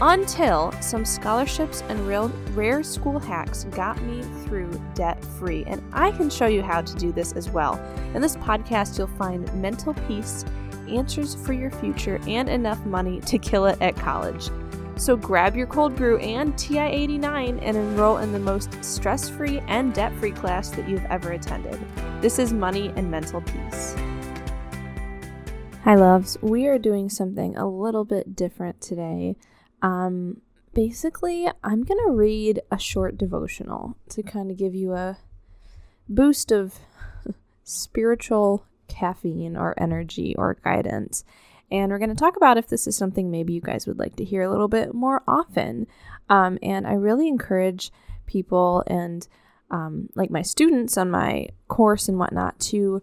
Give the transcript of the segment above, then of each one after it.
Until some scholarships and real rare school hacks got me through debt free. And I can show you how to do this as well. In this podcast, you'll find mental peace, answers for your future, and enough money to kill it at college. So grab your cold brew and TI 89 and enroll in the most stress free and debt free class that you've ever attended. This is Money and Mental Peace. Hi, loves. We are doing something a little bit different today. Um, basically, I'm going to read a short devotional to kind of give you a boost of spiritual caffeine or energy or guidance. And we're going to talk about if this is something maybe you guys would like to hear a little bit more often. Um, and I really encourage people and um, like my students on my course and whatnot to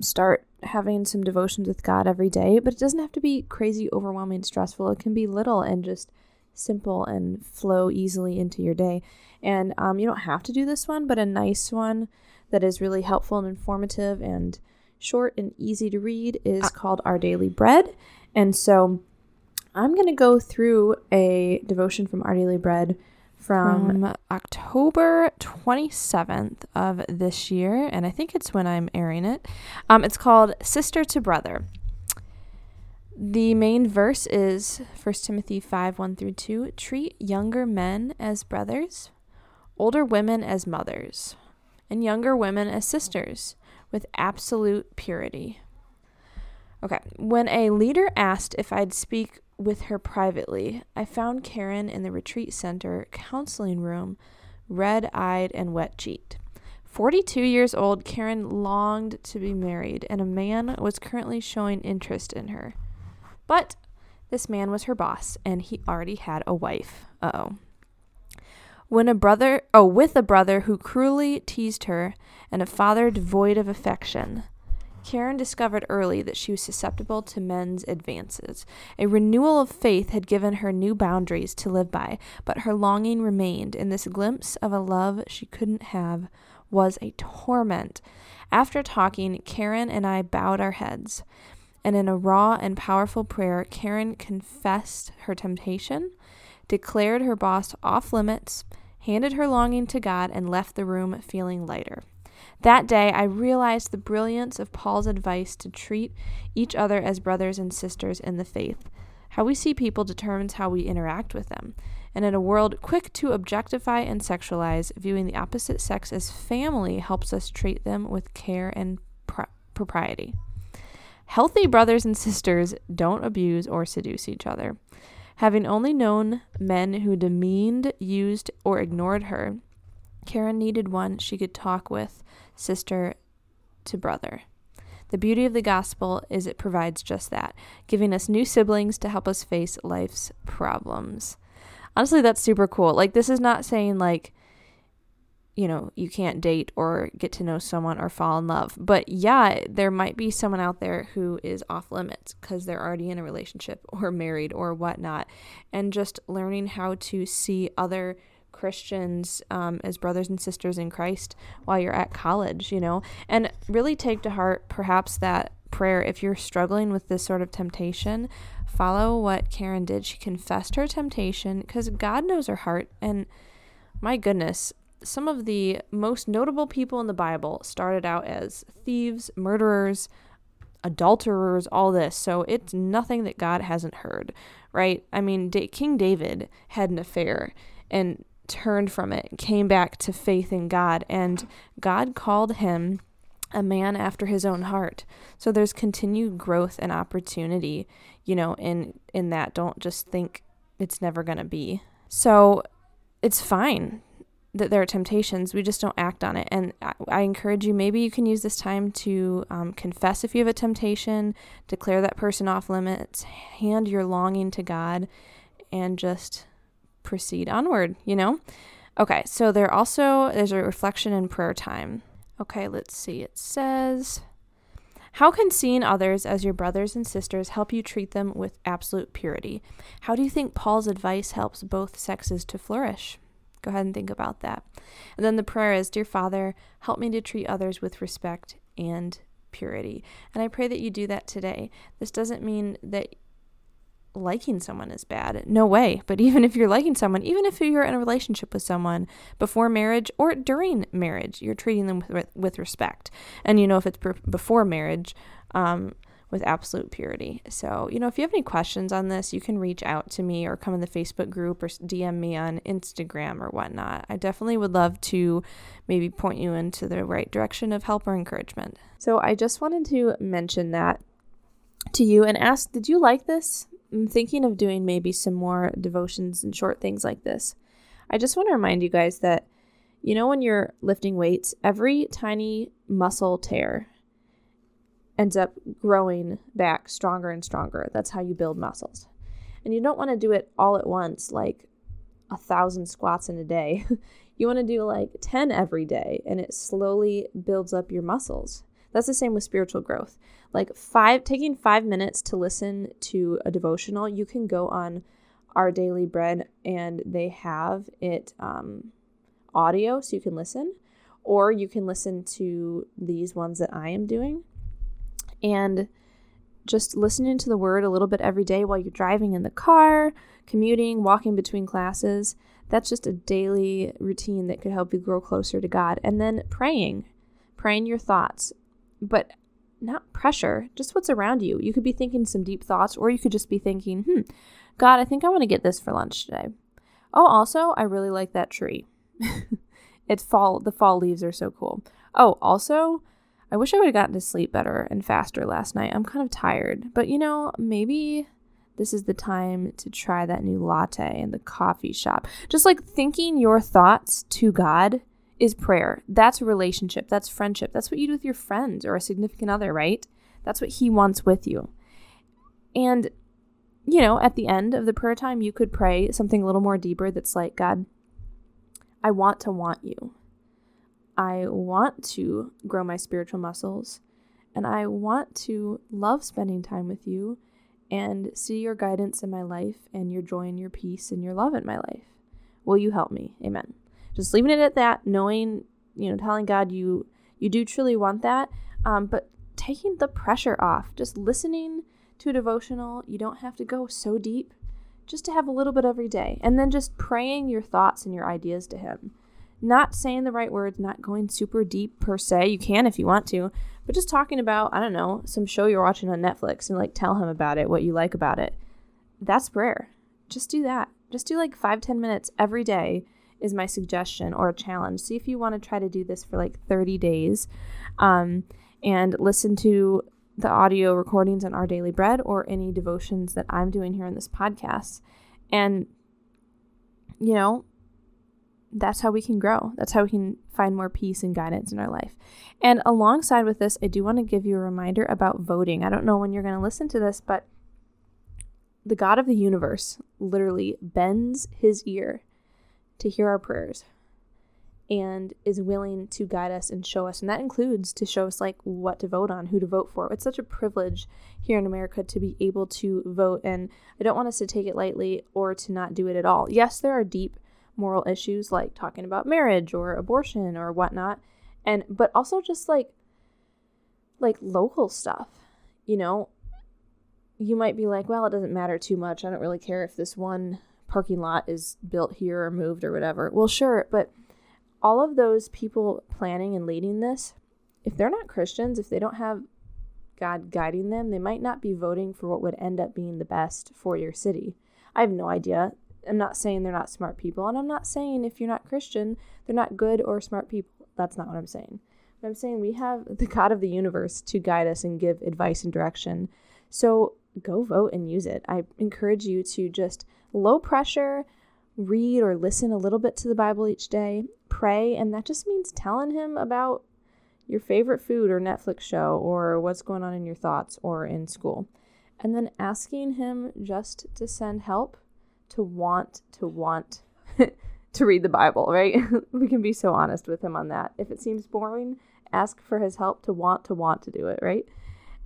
start having some devotions with God every day, but it doesn't have to be crazy, overwhelming, stressful. It can be little and just simple and flow easily into your day. And um, you don't have to do this one, but a nice one that is really helpful and informative and short and easy to read is called Our Daily Bread. And so I'm going to go through a devotion from Our Daily Bread from, from October 27th of this year, and I think it's when I'm airing it. Um, it's called Sister to Brother. The main verse is 1 Timothy 5 1 through 2. Treat younger men as brothers, older women as mothers, and younger women as sisters with absolute purity. Okay, when a leader asked if I'd speak with her privately, I found Karen in the retreat center counseling room, red eyed and wet cheeked. 42 years old, Karen longed to be married, and a man was currently showing interest in her. But this man was her boss, and he already had a wife. Oh. When a brother, oh, with a brother who cruelly teased her, and a father devoid of affection, Karen discovered early that she was susceptible to men's advances. A renewal of faith had given her new boundaries to live by, but her longing remained, and this glimpse of a love she couldn't have was a torment. After talking, Karen and I bowed our heads, and in a raw and powerful prayer, Karen confessed her temptation, declared her boss off limits, handed her longing to God, and left the room feeling lighter. That day, I realized the brilliance of Paul's advice to treat each other as brothers and sisters in the faith. How we see people determines how we interact with them. And in a world quick to objectify and sexualize, viewing the opposite sex as family helps us treat them with care and pro- propriety. Healthy brothers and sisters don't abuse or seduce each other. Having only known men who demeaned, used, or ignored her, Karen needed one she could talk with, sister to brother. The beauty of the gospel is it provides just that, giving us new siblings to help us face life's problems. Honestly, that's super cool. Like, this is not saying, like, you know, you can't date or get to know someone or fall in love. But yeah, there might be someone out there who is off limits because they're already in a relationship or married or whatnot. And just learning how to see other Christians um, as brothers and sisters in Christ while you're at college, you know, and really take to heart perhaps that prayer if you're struggling with this sort of temptation. Follow what Karen did. She confessed her temptation because God knows her heart. And my goodness, some of the most notable people in the Bible started out as thieves, murderers, adulterers, all this. So it's nothing that God hasn't heard, right? I mean, King David had an affair, and turned from it, came back to faith in God, and God called him a man after his own heart. So there's continued growth and opportunity, you know, in in that don't just think it's never going to be. So it's fine that there are temptations. We just don't act on it. And I, I encourage you, maybe you can use this time to um, confess if you have a temptation, declare that person off limits, hand your longing to God, and just proceed onward, you know? Okay, so there also there's a reflection and prayer time. Okay, let's see. It says how can seeing others as your brothers and sisters help you treat them with absolute purity? How do you think Paul's advice helps both sexes to flourish? Go ahead and think about that. And then the prayer is Dear Father, help me to treat others with respect and purity. And I pray that you do that today. This doesn't mean that liking someone is bad. No way. But even if you're liking someone, even if you're in a relationship with someone before marriage or during marriage, you're treating them with, with respect. And you know, if it's before marriage, um, with absolute purity. So, you know, if you have any questions on this, you can reach out to me or come in the Facebook group or DM me on Instagram or whatnot. I definitely would love to maybe point you into the right direction of help or encouragement. So, I just wanted to mention that to you and ask Did you like this? I'm thinking of doing maybe some more devotions and short things like this. I just want to remind you guys that, you know, when you're lifting weights, every tiny muscle tear ends up growing back stronger and stronger. That's how you build muscles. And you don't want to do it all at once, like a thousand squats in a day. you want to do like 10 every day, and it slowly builds up your muscles. That's the same with spiritual growth. Like five taking 5 minutes to listen to a devotional, you can go on our daily bread and they have it um, audio so you can listen or you can listen to these ones that I am doing and just listening to the word a little bit every day while you're driving in the car, commuting, walking between classes. That's just a daily routine that could help you grow closer to God. And then praying, praying your thoughts but not pressure, just what's around you. You could be thinking some deep thoughts, or you could just be thinking, hmm, God, I think I want to get this for lunch today. Oh, also, I really like that tree. it's fall, the fall leaves are so cool. Oh, also, I wish I would have gotten to sleep better and faster last night. I'm kind of tired, but you know, maybe this is the time to try that new latte in the coffee shop. Just like thinking your thoughts to God is prayer. That's a relationship. That's friendship. That's what you do with your friends or a significant other, right? That's what he wants with you. And, you know, at the end of the prayer time, you could pray something a little more deeper that's like, God, I want to want you. I want to grow my spiritual muscles. And I want to love spending time with you and see your guidance in my life and your joy and your peace and your love in my life. Will you help me? Amen just leaving it at that, knowing, you know, telling God you you do truly want that, um, but taking the pressure off, just listening to a devotional. You don't have to go so deep, just to have a little bit every day, and then just praying your thoughts and your ideas to Him. Not saying the right words, not going super deep per se. You can if you want to, but just talking about, I don't know, some show you're watching on Netflix and like tell Him about it, what you like about it. That's prayer. Just do that. Just do like five, ten minutes every day is my suggestion or a challenge. See if you want to try to do this for like 30 days um, and listen to the audio recordings on Our Daily Bread or any devotions that I'm doing here in this podcast. And, you know, that's how we can grow. That's how we can find more peace and guidance in our life. And alongside with this, I do want to give you a reminder about voting. I don't know when you're going to listen to this, but the God of the universe literally bends his ear to hear our prayers and is willing to guide us and show us. And that includes to show us like what to vote on, who to vote for. It's such a privilege here in America to be able to vote. And I don't want us to take it lightly or to not do it at all. Yes, there are deep moral issues like talking about marriage or abortion or whatnot. And but also just like like local stuff. You know, you might be like, well, it doesn't matter too much. I don't really care if this one parking lot is built here or moved or whatever. Well, sure, but all of those people planning and leading this, if they're not Christians, if they don't have God guiding them, they might not be voting for what would end up being the best for your city. I have no idea. I'm not saying they're not smart people, and I'm not saying if you're not Christian, they're not good or smart people. That's not what I'm saying. But I'm saying we have the God of the universe to guide us and give advice and direction. So go vote and use it. I encourage you to just low pressure read or listen a little bit to the Bible each day, pray, and that just means telling him about your favorite food or Netflix show or what's going on in your thoughts or in school. And then asking him just to send help to want to want to read the Bible, right? we can be so honest with him on that. If it seems boring, ask for his help to want to want to do it, right?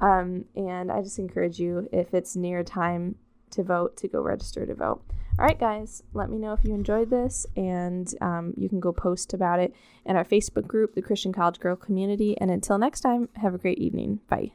Um, and I just encourage you, if it's near time to vote, to go register to vote. All right, guys, let me know if you enjoyed this, and um, you can go post about it in our Facebook group, the Christian College Girl Community. And until next time, have a great evening. Bye.